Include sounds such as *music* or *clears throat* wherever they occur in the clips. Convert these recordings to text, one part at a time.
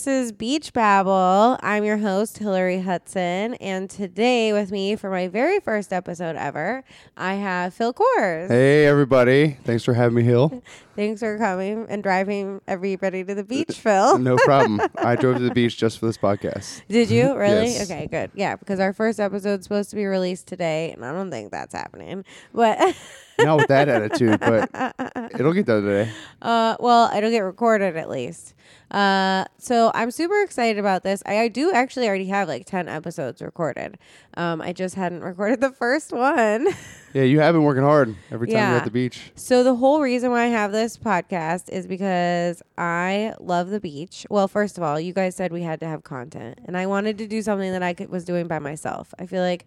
This is Beach Babble. I'm your host, Hillary Hudson. And today, with me for my very first episode ever, I have Phil Kors. Hey everybody! Thanks for having me, Hill. *laughs* Thanks for coming and driving everybody to the beach, Phil. No problem. *laughs* I drove to the beach just for this podcast. Did you *laughs* really? Yes. Okay, good. Yeah, because our first episode's supposed to be released today, and I don't think that's happening. But *laughs* Not with that attitude, but it'll get done today. Uh, well, it'll get recorded at least. Uh, so I'm super excited about this. I, I do actually already have like 10 episodes recorded. Um, I just hadn't *laughs* recorded the first one. *laughs* Yeah, you have been working hard every time you're at the beach. so the whole reason why I have this podcast is because I love the beach. Well, first of all, you guys said we had to have content, and I wanted to do something that I could, was doing by myself. I feel like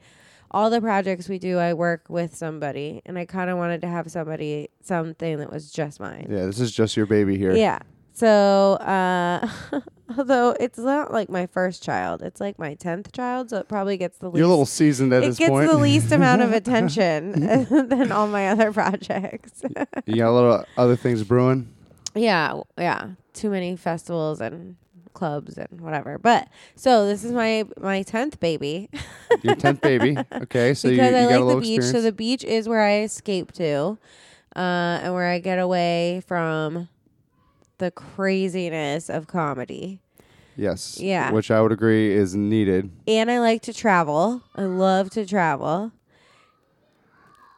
all the projects we do, I work with somebody, and I kind of wanted to have somebody, something that was just mine. Yeah, this is just your baby here. Yeah. So, uh, *laughs* although it's not like my first child, it's like my tenth child, so it probably gets the least. You're a little seasoned at it this gets point. the least amount of *laughs* attention *laughs* than all my other projects. you got a little other things brewing. yeah, yeah. Too many festivals and clubs and whatever. But so this is my my tenth baby Your tenth baby. Okay, so you, you because I like the beach. experience. So the beach is where I escape to, uh, and where I get away from the craziness of comedy. yes. Yeah. Which I would agree is needed. and I like to travel. I love to travel.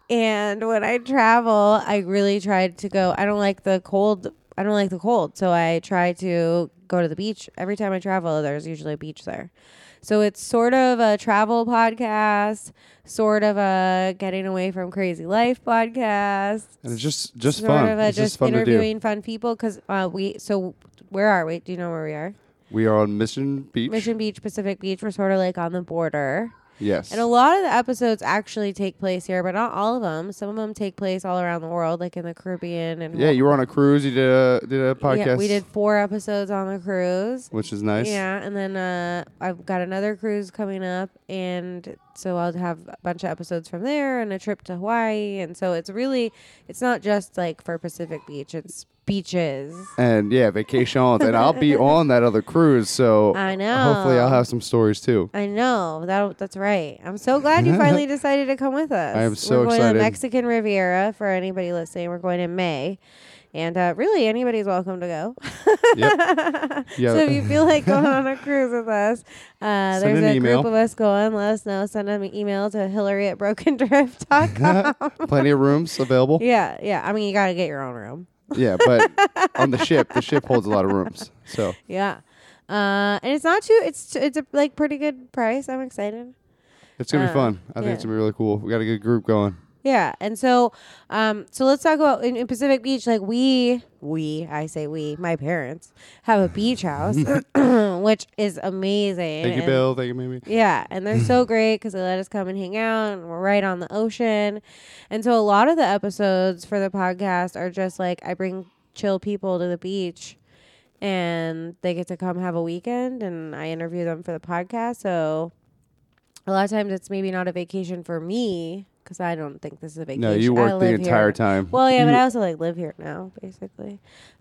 And when I travel, I really try to go. I don't like the cold. I don't like the cold, so I try to go to the beach. Every time I travel, there's usually a beach there. So it's sort of a travel podcast, sort of a getting away from crazy life podcast. And it's just just sort fun. of a it's just just fun to do. interviewing fun people because uh, we. So where are we? Do you know where we are? We are on Mission Beach. Mission Beach, Pacific Beach. We're sort of like on the border. Yes. And a lot of the episodes actually take place here, but not all of them. Some of them take place all around the world, like in the Caribbean and yeah, you were on a cruise. You did a did a podcast. Yeah, we did four episodes on the cruise. which is nice. Yeah, and then uh, I've got another cruise coming up, and so I'll have a bunch of episodes from there, and a trip to Hawaii, and so it's really, it's not just like for Pacific Beach; it's beaches. And yeah, vacations. and I'll be *laughs* on that other cruise, so I know. hopefully I'll have some stories too. I know that that's right. I'm so glad you finally *laughs* decided to come with us. I am so We're going to excited. the Mexican Riviera for anybody listening. We're going in May, and uh, really anybody's welcome to go. Yep. *laughs* Yeah. So if you feel like going on a cruise with us, uh, there's a email. group of us going. Let us know. Send an email to Hillary at brokendrift.com. Plenty of rooms available. yeah, yeah. I mean, you got to get your own room. Yeah, but on the ship, the ship holds a lot of rooms. So *laughs* Yeah. Uh, and it's not too. It's it's a like pretty good price. I'm excited. it's gonna Uh, be fun. I think it's gonna be really cool. We got a good group going. Yeah, and so, um, so let's talk about in, in Pacific Beach. Like we, we, I say we, my parents have a beach house, *laughs* *coughs* which is amazing. Thank you, and- Bill. Thank you, Mimi. Yeah, and they're so *laughs* great because they let us come and hang out, and we're right on the ocean. And so, a lot of the episodes for the podcast are just like I bring chill people to the beach, and they get to come have a weekend, and I interview them for the podcast. So, a lot of times it's maybe not a vacation for me because I don't think this is a vacation. No, you I work the entire here. time. Well, yeah, but I also like live here now, basically.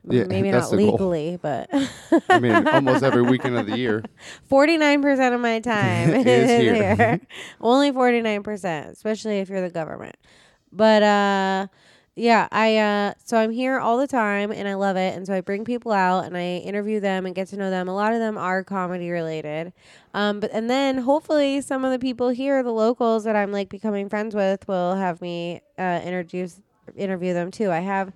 Yeah, maybe *laughs* not the goal. legally, but *laughs* I mean, almost every *laughs* weekend of the year. Forty nine percent of my time Is is here. here. Only forty nine percent, especially if you're the government. But uh yeah, I uh so I'm here all the time and I love it and so I bring people out and I interview them and get to know them. A lot of them are comedy related. Um but and then hopefully some of the people here, the locals that I'm like becoming friends with will have me uh introduce interview them too. I have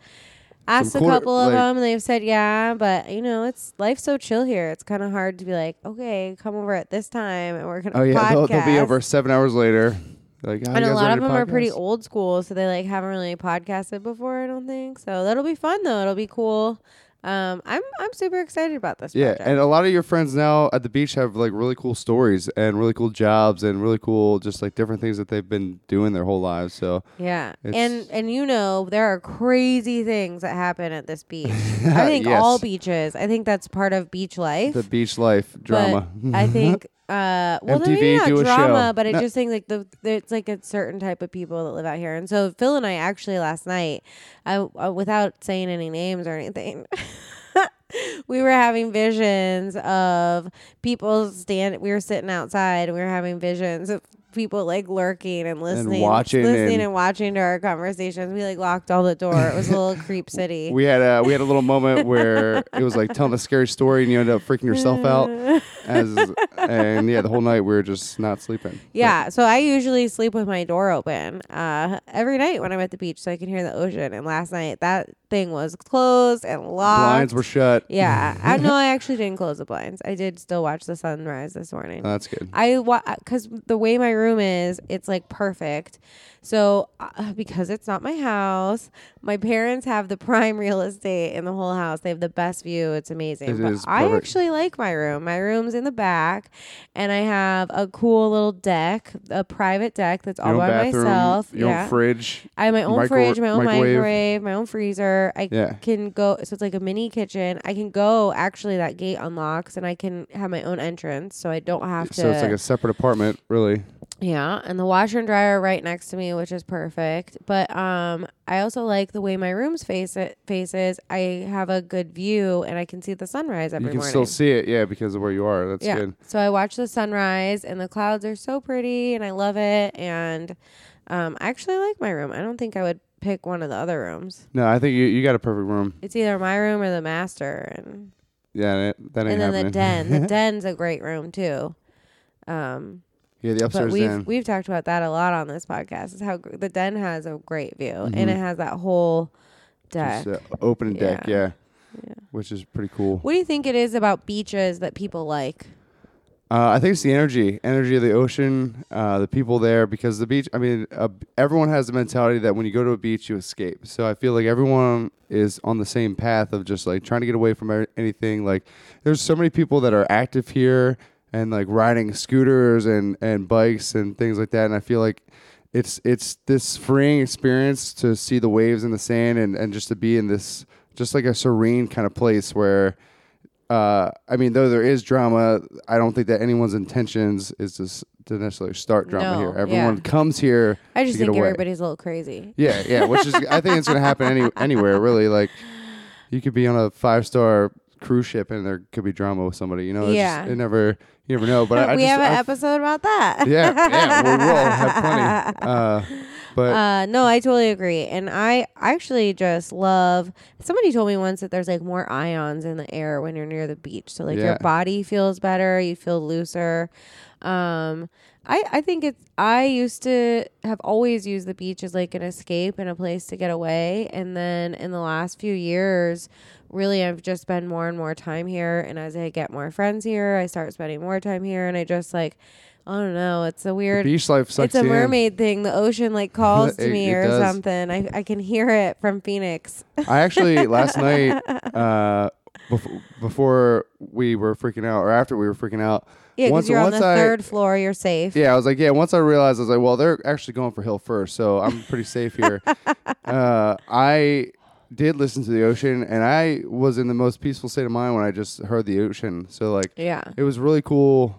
asked a couple of like- them and they've said yeah, but you know, it's life's so chill here. It's kind of hard to be like, okay, come over at this time and we're gonna Oh yeah, *laughs* they'll, they'll be over seven hours later. Like, and a lot of them are pretty old school, so they like haven't really podcasted before. I don't think so. That'll be fun though. It'll be cool. um, I'm I'm super excited about this. Yeah, project. and a lot of your friends now at the beach have like really cool stories and really cool jobs and really cool just like different things that they've been doing their whole lives. So Yeah, and and you know there are crazy things that happen at this beach. *laughs* I think Yes. all beaches. I think that's part of beach life. the beach life drama. I think *laughs* uh well then maybe MTV, not do a drama, show. but I No. just think like the it's like a certain type of people that live out here. And so Phil and I actually last night, I uh, without saying any names or anything. *laughs* we were having visions of people stand we were sitting outside and we were having visions of people like lurking and listening and watching listening and- and watching to our conversations. We like locked all the door. It was a little creep *laughs* city. we had a we had a little moment where it was like telling a scary story and you ended up freaking yourself out *laughs* as and yeah the whole night we were just not sleeping. Yeah, so I usually sleep with my door open uh, every night when I'm at the beach, so I can hear the ocean. And last night that thing was closed and locked. Blinds were shut. yeah, I *laughs* no, I actually didn't close the blinds. I did still watch the sunrise this morning. Oh, that's good. I because the way my room is, it's like perfect. So uh, because it's not my house, my parents have the *laughs* prime real estate in the whole house. They have the best view. It's amazing. It but I actually like my room. My room's in the back, and I have a cool little deck, a private deck that's all Your by bathroom, myself. your yeah. own fridge. I have my own micro- fridge, my own microwave. microwave. my own freezer. I Yeah. can go. So it's like a mini kitchen. I can go. Actually, that gate unlocks, and I can have my own entrance, so I don't have to. So it's like a separate apartment, really. Yeah, and the washer and dryer right next to me, which is perfect. But um, I also like the way my room's face it faces. I have a good view, and I can see the sunrise every you can morning. still see it, yeah, because of where you are. That's yeah, good. so I watch the sunrise, and the clouds are so pretty, and I love it. And um, I actually like my room. I don't think I would pick one of the other rooms. No, I think you, you got a perfect room. It's either my room or the master, and Yeah, that, that ain't and then happening. the den. the *laughs* den's a great room too. Um, yeah, the but upstairs we've den. we've talked about that a lot on this podcast. Is how gr- the den has a great view and Mhm. it has that whole deck. Just, uh, open deck, Yeah. yeah. Which is pretty cool. What do you think it is about beaches that people like? Uh, I think it's the energy, energy of the ocean, uh, the people there. Because the beach, I mean, uh, everyone has the mentality that when you go to a beach, you escape. So I feel like everyone is on the same path of just like trying to get away from anything. Like, there's so many people that are active here and like riding scooters and and bikes and things like that. And I feel like it's it's this freeing experience to see the waves in the sand and and just to be in this just like a serene kind of place where uh, I mean, though there is drama, I don't think that anyone's intentions is to, to necessarily start drama No, here. Everyone yeah. comes here. I just to think away. everybody's a little crazy. Yeah, yeah. Which is, I think it's gonna happen any *laughs* anywhere really. Like, you could be on a five star cruise ship and there could be drama with somebody. You know, it's Yeah. just, it never, you never know. But I, I *laughs* we just, have an I- episode about that. Yeah, yeah, we will have plenty. *laughs* Uh, but Uh, no, I totally agree. And I actually just love somebody told me once that there's like more ions in the air when you're near the beach. So like your body feels better, you feel looser. Um I, I think it's I used to have always used the beach as like an escape and a place to get away. And then in the last few years, really I've just spent more and more time here and as I get more friends here, I start spending more time here and I just like I don't know, it's a weird beach life sucks it's a you in. mermaid thing. The ocean like *laughs* calls to It- me it or does. something. I, I can hear it from Phoenix. I actually last *laughs* night, uh, before, before we were freaking out, or after we were freaking out, Yeah, Once- because you're on the I- third floor. You're safe. Yeah, I was like, yeah. Once I realized, I was like, well, they're actually going for hill first, so I'm pretty safe here. *laughs* uh, I did listen to the ocean, and I was in the most peaceful state of mind when I just heard the ocean. So like, Yeah. it was really cool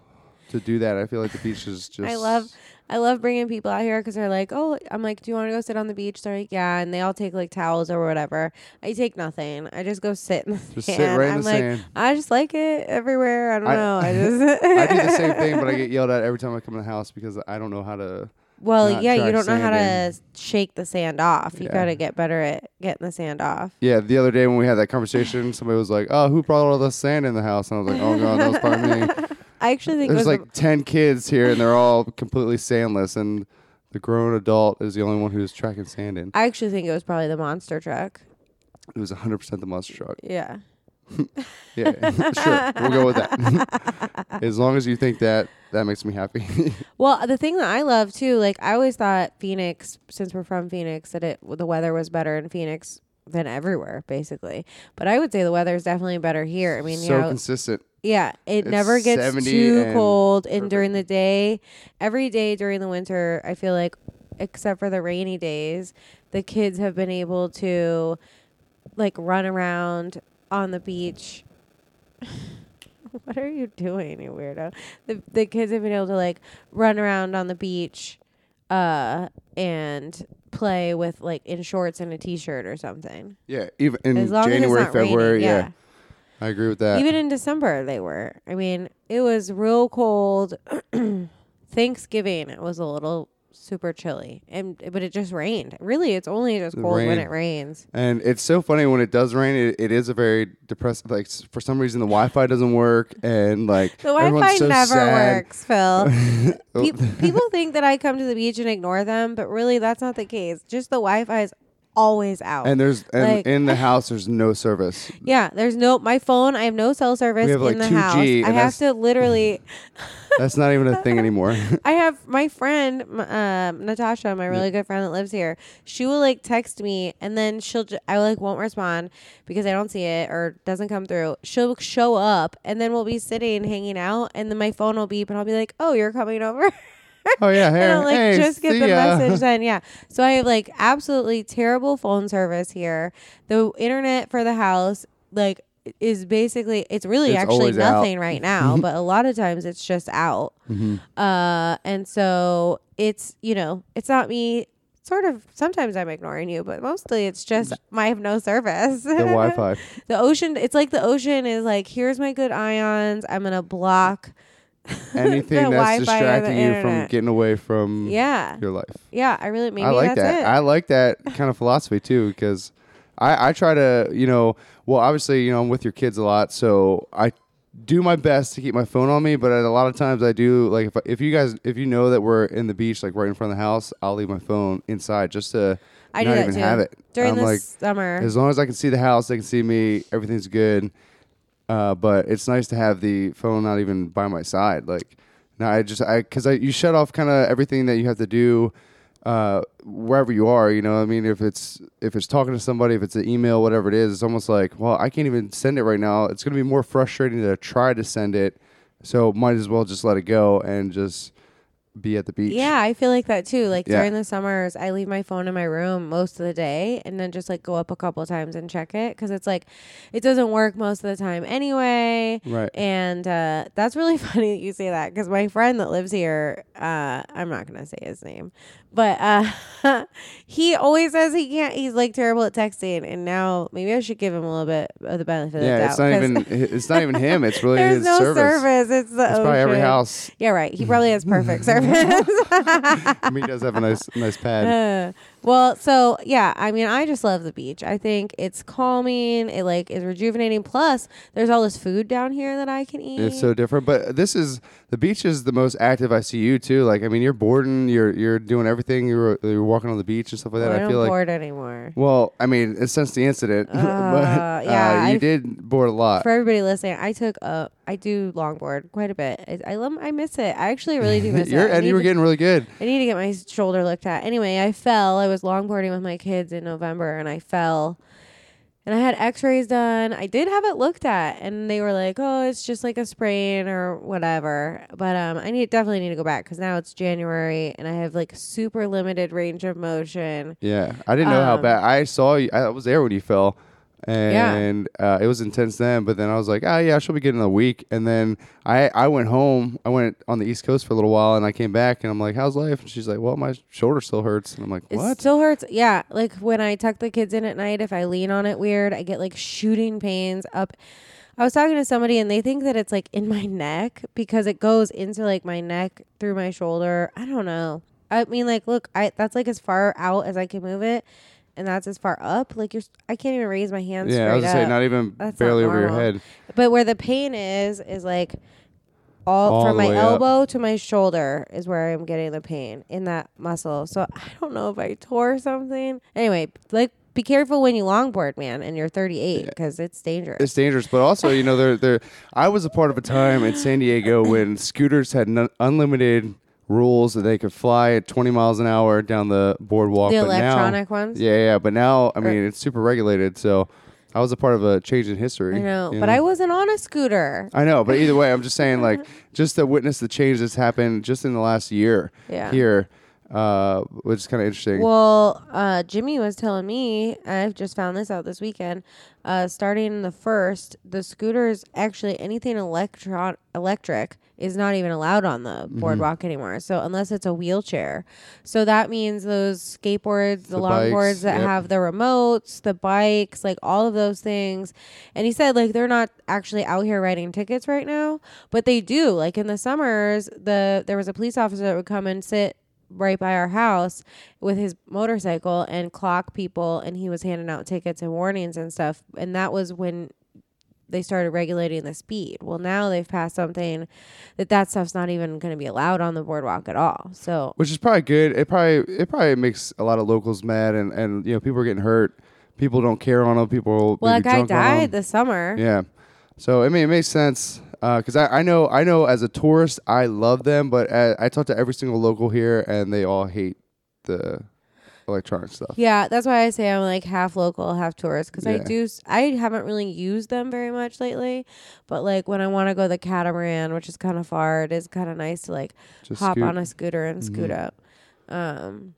to do that. I feel like the beach is just. I love I love bringing people out here because they're like, oh, I'm like, do you want to go sit on the beach? They're like, yeah, and they all take like towels or whatever. I take nothing. I just go sit in the Just sand. sit right in I'm the like, sand. I just like it everywhere. I don't I- know. I *laughs* just I do the same thing, but I *laughs* get yelled at every time I come in the house because I don't know how to. Well, yeah, you don't know how to shake the sand off. You Yeah. gotta get better at getting the sand off. Yeah, the other day when we had that conversation, somebody was like, "Oh, who brought all the sand in the house?" And I was like, "Oh god, that was probably me." *laughs* I actually think it There's was like ten kids here, and they're all completely sandless, and the grown adult is the only one who's tracking sand in. I actually think it was probably the monster truck. It was 100 percent the monster truck. Yeah. *laughs* Yeah, sure, we'll go with that. *laughs* as long as you think that, that makes me happy. *laughs* Well, the thing that I love too, like I always thought Phoenix, since we're from Phoenix, that it the weather was better in Phoenix than everywhere basically. But I would say the weather is definitely better here. I mean, so you know, consistent. Yeah, it It's never gets too cold. And perfect. during the day, every day during the winter, I feel like, except for the rainy days, the kids have been able to, like, run around on the beach. *laughs* what are you doing, you weirdo? The the kids have been able to like run around on the beach, uh, and play with like in shorts and a t-shirt or something. Yeah, even in January, as it's not February. raining, yeah. I agree with that. Even in December, they were. I mean, it was real cold. *clears throat* Thanksgiving, it was a little super chilly, and but it just rained. Really, it's only just cold when it rains. And it's so funny when it does rain. It, it is a very depressing. Like s- for some reason, the Wi-Fi doesn't work, and like The Wi-Fi so never sad. works, Phil. *laughs* Pe- people think that I come to the beach and ignore them, but really, that's not the case. Just the Wi-Fi is always out. and there's and Like- in the house there's no service. yeah, there's no my phone. I have no cell service We have, like, in the 2G, house. I have to literally. *laughs* That's not even a thing *laughs* anymore. *laughs* I have my friend, um, Natasha, my really good friend that lives here. She will like text me, and then she'll. Ju- I like won't respond because I don't see it or doesn't come through. She'll show up, and then we'll be sitting hanging out, and then my phone will beep, and I'll be like, "Oh, you're coming over." Oh yeah, *laughs* here. and I'll like hey, just get the ya. message *laughs* then. Yeah. So I have like absolutely terrible phone service here. The internet for the house, like, is basically it's really It's actually always out. nothing right now, but a lot of times it's just out. Mhm. Uh, and so it's you know it's not me. Sort of. Sometimes I'm ignoring you, but mostly it's just I have no service. The Wi-Fi. *laughs* the ocean. It's like the ocean is like here's my good ions. I'm gonna block *laughs* Anything that's Wi-Fi or the distracting you from internet. getting away from Yeah. your life. Yeah, I really maybe I like that's that. it. I like that *laughs* kind of philosophy too because I, I try to, you know, well, obviously, you know, I'm with your kids a lot, so I do my best to keep my phone on me. But a lot of times, I do like if if you guys if you know that we're in the beach, like right in front of the house, I'll leave my phone inside just to I do not that even too. have it. During I'm the like, summer. as long as I can see the house, they can see me. Everything's good. Uh, but it's nice to have the phone not even by my side. Like, now I just I because I you shut off kind of everything that you have to do uh, wherever you are. You know, I mean, if it's if it's talking to somebody, if it's an email, whatever it is, it's almost like, well, I can't even send it right now. It's gonna be more frustrating to try to send it. So might as well just let it go and just be at the beach. Yeah, I feel like that too. Like Yeah. during the summers, I leave my phone in my room most of the day and then just like go up a couple times and check it because it's like it doesn't work most of the time anyway. Right. And uh, that's really *laughs* funny that you say that because my friend that lives here, uh, I'm not gonna say his name, but uh, *laughs* he always says he can't. He's like terrible at texting, and now maybe I should give him a little bit of the benefit of the Yeah, doubt. it's not 'cause even it's not even him. It's really *laughs* There's his no service. It's the It's probably every ocean. house. Yeah, right. He probably has perfect service. I mean, he does have a nice nice pad. Uh, well, so yeah, I mean, I just love the beach. I think it's calming. It like is rejuvenating. Plus, there's all this food down here that I can eat. It's so different, but this is the beach is the most active I see you too. Like, I mean, you're boarding, you're you're doing everything. You're you're walking on the beach and stuff like that. Well, I I don't feel like, board anymore. well, I mean, since the incident, *laughs* but Uh, yeah, uh, you I've- did board a lot. For everybody listening, I took a, I do longboard quite a bit. I, I love, I miss it. I actually really do miss *laughs* it. And you were to- getting really good. I need to get my shoulder looked at. Anyway, I fell. I was longboarding with my kids in November and I fell. And I had x rays done. I did have it looked at and they were like, oh, it's just like a sprain or whatever. But um, I need definitely need to go back because now it's January and I have like super limited range of motion. Yeah, I didn't know how Um, bad. I saw you. I was there when you fell, and uh, it was intense then. But then I was like, oh yeah, she'll be getting a week. And then I I went home. I went on the East Coast for a little while, and I came back, and I'm like, how's life? And she's like, well, my shoulder still hurts. And I'm like, what? It still hurts. Yeah. Like when I tuck the kids in at night, if I lean on it weird, I get like shooting pains up. I was talking to somebody and they think that it's like in my neck because it goes into like my neck through my shoulder. I don't know. I mean, like, look, I that's like as far out as I can move it, and that's as far up. Like you're, I can't even raise my hands. yeah, I was gonna say not even That's not barely over your head. But where the pain is is like all, All from my way up. elbow to my shoulder is where I'm getting the pain in that muscle. So I don't know if I tore something. Anyway, like be careful when you longboard, man, and you're 38 because it's dangerous. It's dangerous, but also you know there there. I was a part of a time in San Diego when *laughs* scooters had n- unlimited rules that they could fly at 20 miles an hour down the boardwalk. the but now- electronic ones. yeah, yeah, but now I mean it's super regulated, so I was a part of a change in history. I know, you but I wasn't on a scooter. I know, but either way, I'm just saying, like, *laughs* just to witness the change that's happened just in the last year Yeah. here, uh, which is kind of interesting. Well, uh, Jimmy was telling me, I've just found this out this weekend. Uh, starting the first, the scooters actually anything electron electric is not even allowed on the Mm-hmm. boardwalk anymore. So unless it's a wheelchair, so that means those skateboards, the, The longboards that yep. have the remotes, the bikes, like all of those things. And he said like they're not actually out here writing tickets right now, but they do. Like in the summers, the there was a police officer that would come and sit right by our house with his motorcycle and clock people and he was handing out tickets and warnings and stuff and that was when they started regulating the speed well now they've passed something that that stuff's not even going to be allowed on the boardwalk at all so which is probably good. It probably it probably makes a lot of locals mad, and and you know people are getting hurt. People don't care on them. People well that guy drunk on 'em. died this summer Yeah. So I mean, it makes sense because I, I know I know as a tourist I love them, but uh, I talk to every single local here and they all hate the electronic stuff. yeah that's why i say i'm like half local half tourist because i Yeah. do s- i haven't really used them very much lately but like when i want to go the catamaran which is kind of far it is kind of nice to like Just hop scoot. on a scooter and scoot Mhm. up. Um,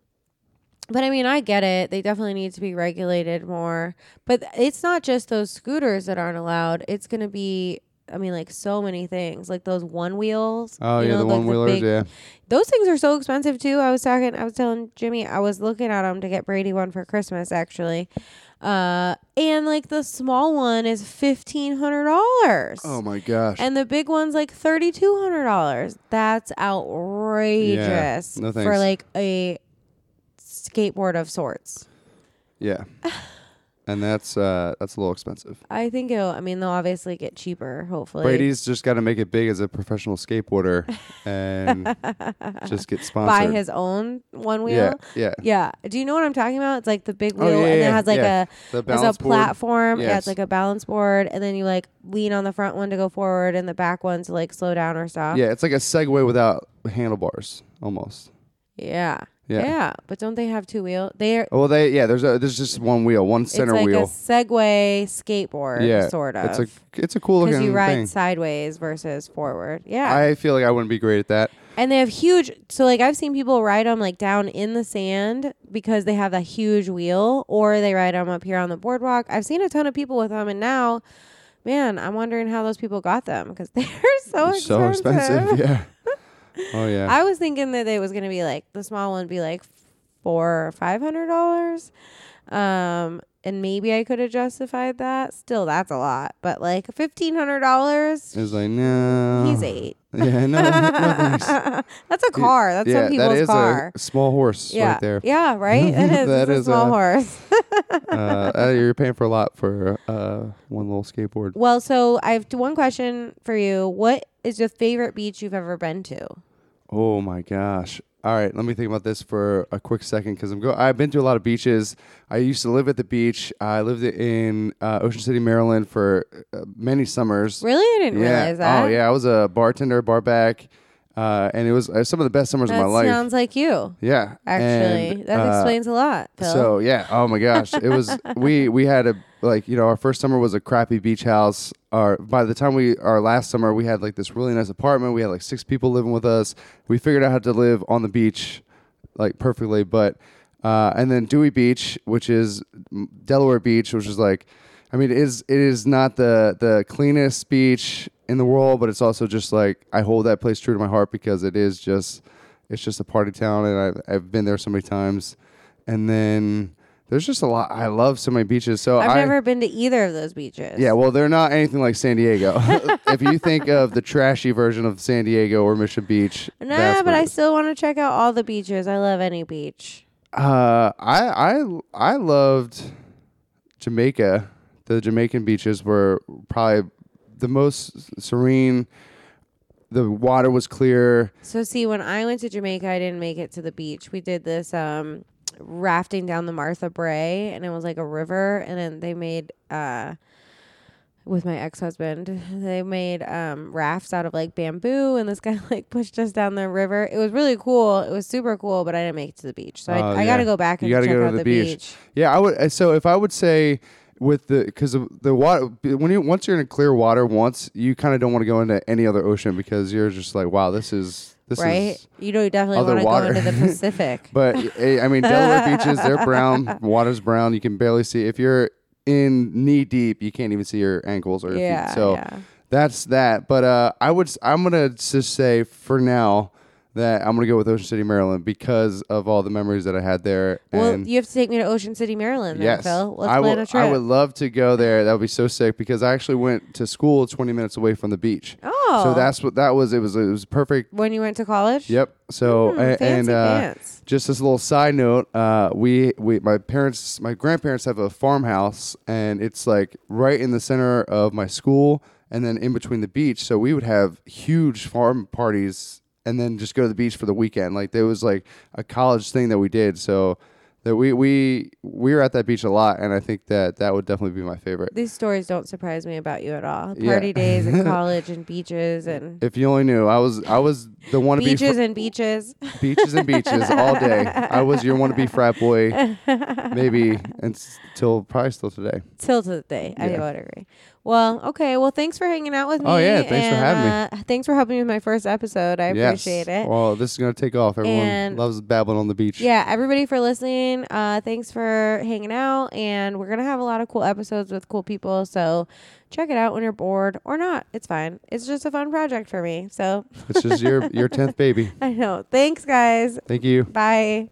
but I mean, I get it. They definitely need to be regulated more. But it's not just those scooters that aren't allowed. It's going to be, I mean, like so many things, like those one wheels. Oh you yeah, know, the like one wheelers. big- yeah. Those things are so expensive too. I was talking, I was telling Jimmy, I was looking at them to get Brady one for Christmas actually. Uh, and like the small one is fifteen hundred dollars. Oh my gosh. And the big one's like thirty two hundred dollars. That's outrageous no for like a skateboard of sorts. yeah. *laughs* and that's uh that's a little expensive. I think it'll. I mean, they'll obviously get cheaper. Hopefully, Brady's just got to make it big as a professional skateboarder *laughs* and just get sponsored. buy his own one wheel. yeah, yeah. Yeah. Do you know what I'm talking about? It's like the big wheel, Oh, yeah, and yeah, it has like yeah. a there's a platform. Yeah, it's like a balance board, and then you like lean on the front one to go forward, and the back one to like slow down or stop. Yeah, it's like a Segway without handlebars, almost. Yeah. Yeah. Yeah. But don't they have two wheels? They're Well, they yeah. There's a there's just one wheel, one center it's like wheel. a Segway skateboard, yeah, sort of. It's a it's a cool looking. because looking you ride thing. sideways versus forward. Yeah, I feel like I wouldn't be great at that. and they have huge. So like I've seen people ride them like down in the sand because they have that huge wheel, or they ride them up here on the boardwalk. I've seen a ton of people with them, and now, man, I'm wondering how those people got them because *laughs* they're so It's expensive. so expensive. yeah. Oh yeah. I was thinking that it was gonna be like the small one would be like four or five hundred dollars. Um and maybe I could have justified that. Still that's a lot. But like fifteen hundred dollars It's like no. he's eight. *laughs* Yeah, no, no *laughs* that's a car. That's yeah, some people's that is car. a small horse yeah. right there. Yeah, right? *laughs* It is. That is a small a- horse. uh, uh, you're paying for a lot for uh, one little skateboard. well, so I have one question for you. What is your favorite beach you've ever been to? Oh my gosh. All right, let me think about this for a quick second because I'm go. I've been to a lot of beaches. I used to live at the beach. I lived in uh, Ocean City, Maryland, for uh, many summers. Really? I didn't yeah. realize that. Oh yeah, I was a bartender, bar back, uh, and it was uh, some of the best summers of my life. sounds like you. yeah, Actually, And, that uh, explains a lot. Phil. So yeah, oh my gosh, it was *laughs* we we had a like you know our first summer was a crappy beach house. Our by the time we our last summer we had like this really nice apartment. We had like six people living with us. We figured out how to live on the beach like perfectly, but uh, and then Dewey Beach, which is Delaware Beach, which is like. I mean, it is it is not the the cleanest beach in the world, but it's also just like I hold that place true to my heart because it is just it's just a party town, and I've I've been there so many times. And then there's just a lot. I love so many beaches. So I've I never been to either of those beaches. yeah, well, they're not anything like San Diego. *laughs* if you think of the trashy version of San Diego or Mission Beach, Nah, but I is. still want to check out all the beaches. I love any beach. Uh, I I I loved Jamaica. The Jamaican beaches were probably the most serene. The water was clear. So see, when I went to Jamaica, I didn't make it to the beach. We did this um rafting down the Martha Brae, and it was like a river, and then they made uh with my ex husband. They made um, rafts out of like bamboo, and this guy *laughs* like pushed us down the river. It was really cool. It was super cool, but I didn't make it to the beach, so Oh, I, I got to go back You and gotta check go to out the the beach. beach. Yeah, I would. uh, So if I would say with the because the water when you once you're in a clear water once you kind of don't want to go into any other ocean because you're just like wow this is this right? is. You don't definitely want to go into the *laughs* Pacific. But eh, I mean Delaware beaches they're brown *laughs* water's brown you can barely see if you're in knee deep you can't even see your ankles or your yeah, feet so yeah. that's that but uh I would I'm gonna just say for now that I'm gonna go with Ocean City Maryland because of all the memories that I had there Well, and you have to take me to Ocean City, Maryland, then, Yes, Phil. Let's I plan would. a trip. I would love to go there. That would be so sick because I actually went to school 20 minutes away from the beach. oh, So that's what that was. It was. It was perfect. when you went to college. Yep. So a- fancy and uh, just as a little side note, uh, we we my parents, my grandparents have a farmhouse, and it's like right in the center of my school, and then in between the beach. So we would have huge farm parties, and then just go to the beach for the weekend. Like there was like a college thing that we did. So that we we we were at that beach a lot, and I think that that would definitely be my favorite. These stories don't surprise me about you at all. Yeah. Party days and *laughs* college and beaches and If you only knew, I was I was the one to be beaches fr- and beaches. beaches and beaches all day. I was your wannabe frat boy, maybe until probably still today. Till to the day. I Yeah. would agree. Well, okay. Well, thanks for hanging out with me. Oh, yeah, thanks for and, having me. uh, Thanks for helping me with my first episode. I Yes. appreciate it. Well, this is gonna take off. Everyone And- loves babbling on the beach. Yeah, everybody for listening. Uh, thanks for hanging out, and we're gonna have a lot of cool episodes with cool people. So check it out when you're bored or not. It's fine. It's just a fun project for me. So *laughs* It's just your your tenth baby. *laughs* I know. Thanks, guys. Thank you. Bye.